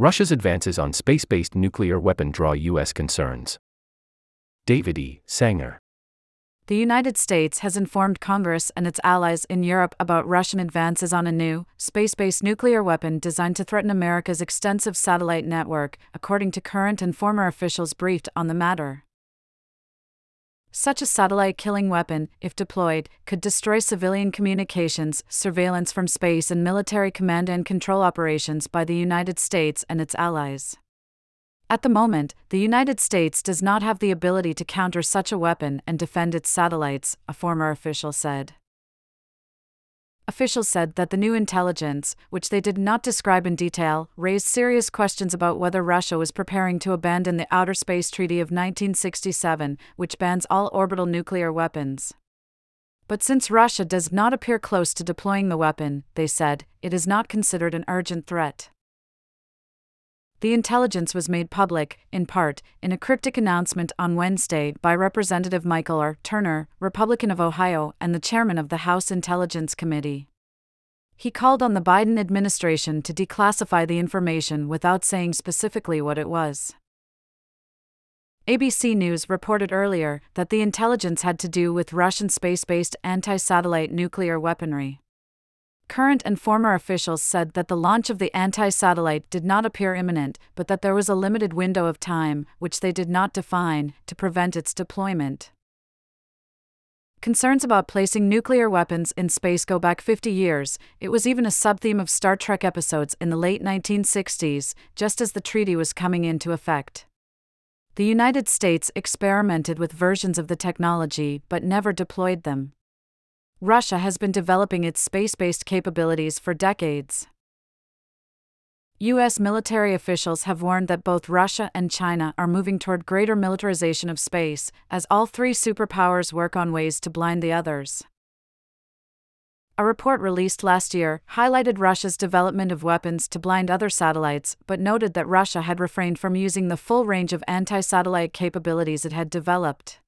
Russia's advances on space based nuclear weapon draw U.S. concerns. David E. Sanger. The United States has informed Congress and its allies in Europe about Russian advances on a new, space based nuclear weapon designed to threaten America's extensive satellite network, according to current and former officials briefed on the matter. Such a satellite killing weapon, if deployed, could destroy civilian communications, surveillance from space, and military command and control operations by the United States and its allies. At the moment, the United States does not have the ability to counter such a weapon and defend its satellites, a former official said. Officials said that the new intelligence, which they did not describe in detail, raised serious questions about whether Russia was preparing to abandon the Outer Space Treaty of 1967, which bans all orbital nuclear weapons. But since Russia does not appear close to deploying the weapon, they said, it is not considered an urgent threat. The intelligence was made public, in part, in a cryptic announcement on Wednesday by Representative Michael R. Turner, Republican of Ohio and the chairman of the House Intelligence Committee. He called on the Biden administration to declassify the information without saying specifically what it was. ABC News reported earlier that the intelligence had to do with Russian space based anti satellite nuclear weaponry. Current and former officials said that the launch of the anti satellite did not appear imminent, but that there was a limited window of time, which they did not define, to prevent its deployment. Concerns about placing nuclear weapons in space go back 50 years. It was even a subtheme of Star Trek episodes in the late 1960s, just as the treaty was coming into effect. The United States experimented with versions of the technology but never deployed them. Russia has been developing its space based capabilities for decades. U.S. military officials have warned that both Russia and China are moving toward greater militarization of space, as all three superpowers work on ways to blind the others. A report released last year highlighted Russia's development of weapons to blind other satellites, but noted that Russia had refrained from using the full range of anti satellite capabilities it had developed.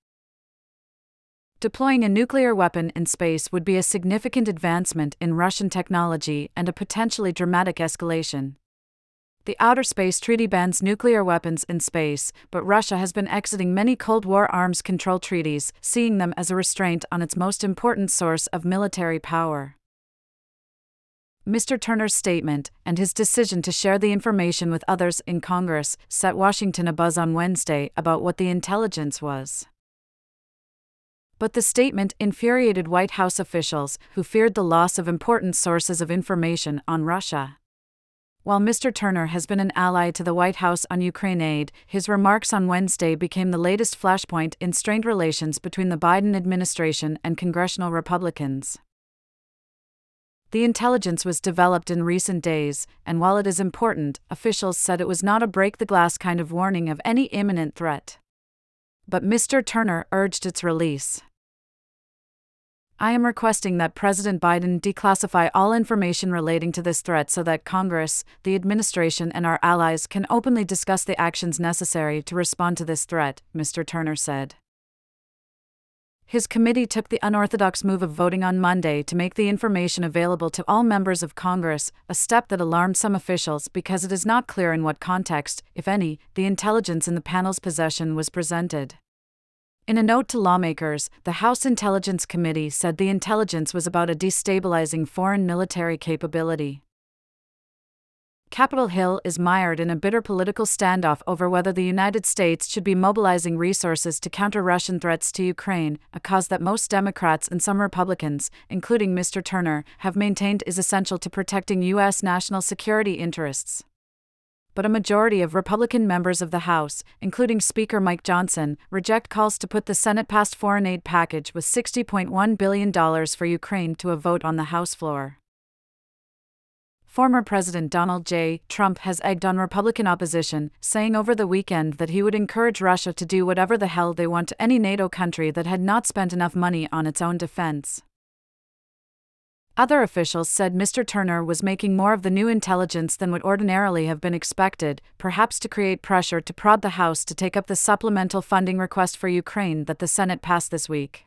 Deploying a nuclear weapon in space would be a significant advancement in Russian technology and a potentially dramatic escalation. The Outer Space Treaty bans nuclear weapons in space, but Russia has been exiting many Cold War arms control treaties, seeing them as a restraint on its most important source of military power. Mr. Turner's statement and his decision to share the information with others in Congress set Washington abuzz on Wednesday about what the intelligence was but the statement infuriated White House officials who feared the loss of important sources of information on Russia. While Mr. Turner has been an ally to the White House on Ukraine aid, his remarks on Wednesday became the latest flashpoint in strained relations between the Biden administration and congressional Republicans. The intelligence was developed in recent days, and while it is important, officials said it was not a break the glass kind of warning of any imminent threat. But Mr. Turner urged its release. I am requesting that President Biden declassify all information relating to this threat so that Congress, the administration, and our allies can openly discuss the actions necessary to respond to this threat, Mr. Turner said. His committee took the unorthodox move of voting on Monday to make the information available to all members of Congress, a step that alarmed some officials because it is not clear in what context, if any, the intelligence in the panel's possession was presented. In a note to lawmakers, the House Intelligence Committee said the intelligence was about a destabilizing foreign military capability. Capitol Hill is mired in a bitter political standoff over whether the United States should be mobilizing resources to counter Russian threats to Ukraine, a cause that most Democrats and some Republicans, including Mr. Turner, have maintained is essential to protecting U.S. national security interests but a majority of Republican members of the House, including Speaker Mike Johnson, reject calls to put the Senate passed foreign aid package with $60.1 billion for Ukraine to a vote on the House floor. Former President Donald J. Trump has egged on Republican opposition, saying over the weekend that he would encourage Russia to do whatever the hell they want to any NATO country that had not spent enough money on its own defense. Other officials said Mr. Turner was making more of the new intelligence than would ordinarily have been expected, perhaps to create pressure to prod the House to take up the supplemental funding request for Ukraine that the Senate passed this week.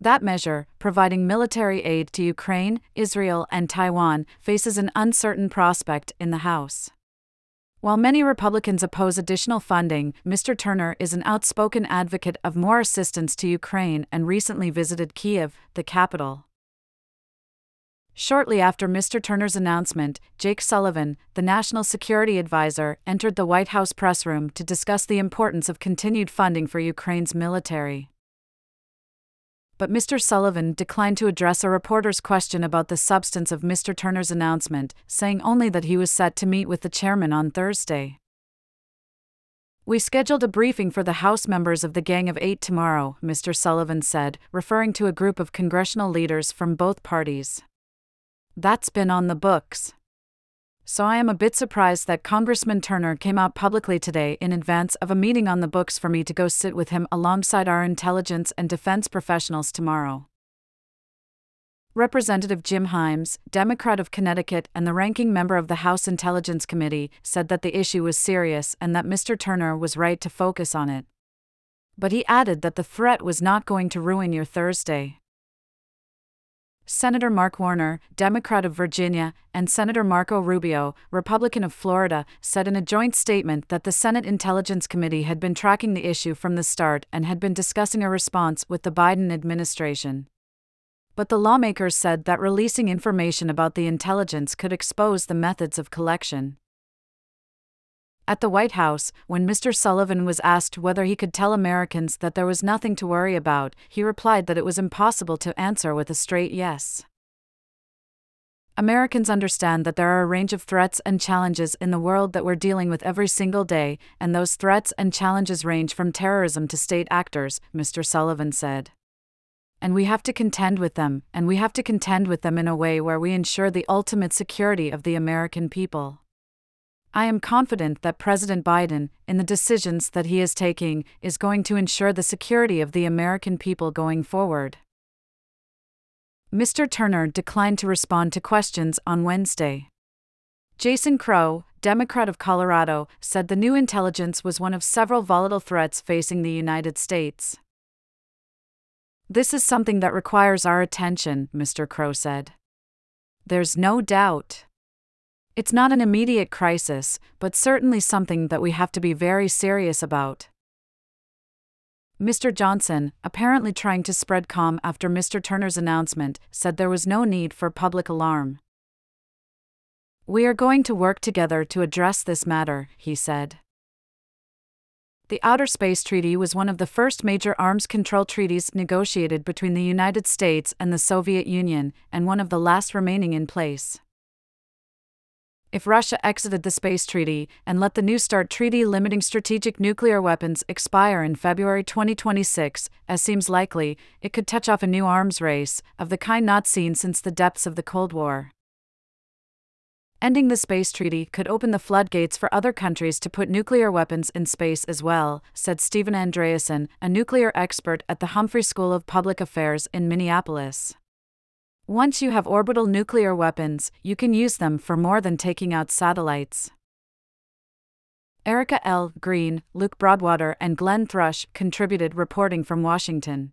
That measure, providing military aid to Ukraine, Israel, and Taiwan, faces an uncertain prospect in the House. While many Republicans oppose additional funding, Mr. Turner is an outspoken advocate of more assistance to Ukraine and recently visited Kiev, the capital. Shortly after Mr. Turner's announcement, Jake Sullivan, the National Security Advisor, entered the White House press room to discuss the importance of continued funding for Ukraine's military but Mr. Sullivan declined to address a reporter's question about the substance of Mr. Turner's announcement, saying only that he was set to meet with the chairman on Thursday. We scheduled a briefing for the House members of the Gang of Eight tomorrow, Mr. Sullivan said, referring to a group of congressional leaders from both parties. That's been on the books so I am a bit surprised that Congressman Turner came out publicly today in advance of a meeting on the books for me to go sit with him alongside our intelligence and defense professionals tomorrow. Representative Jim Himes, Democrat of Connecticut and the ranking member of the House Intelligence Committee, said that the issue was serious and that Mr. Turner was right to focus on it. But he added that the threat was not going to ruin your Thursday. Senator Mark Warner, Democrat of Virginia, and Senator Marco Rubio, Republican of Florida, said in a joint statement that the Senate Intelligence Committee had been tracking the issue from the start and had been discussing a response with the Biden administration. But the lawmakers said that releasing information about the intelligence could expose the methods of collection. At the White House, when Mr. Sullivan was asked whether he could tell Americans that there was nothing to worry about, he replied that it was impossible to answer with a straight yes. Americans understand that there are a range of threats and challenges in the world that we're dealing with every single day, and those threats and challenges range from terrorism to state actors, Mr. Sullivan said. And we have to contend with them, and we have to contend with them in a way where we ensure the ultimate security of the American people. I am confident that President Biden, in the decisions that he is taking, is going to ensure the security of the American people going forward. Mr. Turner declined to respond to questions on Wednesday. Jason Crow, Democrat of Colorado, said the new intelligence was one of several volatile threats facing the United States. This is something that requires our attention, Mr. Crow said. There's no doubt. It's not an immediate crisis, but certainly something that we have to be very serious about. Mr. Johnson, apparently trying to spread calm after Mr. Turner's announcement, said there was no need for public alarm. We are going to work together to address this matter, he said. The Outer Space Treaty was one of the first major arms control treaties negotiated between the United States and the Soviet Union, and one of the last remaining in place. If Russia exited the space treaty and let the New START treaty limiting strategic nuclear weapons expire in February 2026, as seems likely, it could touch off a new arms race, of the kind not seen since the depths of the Cold War. Ending the space treaty could open the floodgates for other countries to put nuclear weapons in space as well, said Stephen Andreasen, a nuclear expert at the Humphrey School of Public Affairs in Minneapolis. Once you have orbital nuclear weapons, you can use them for more than taking out satellites. Erica L. Green, Luke Broadwater, and Glenn Thrush contributed reporting from Washington.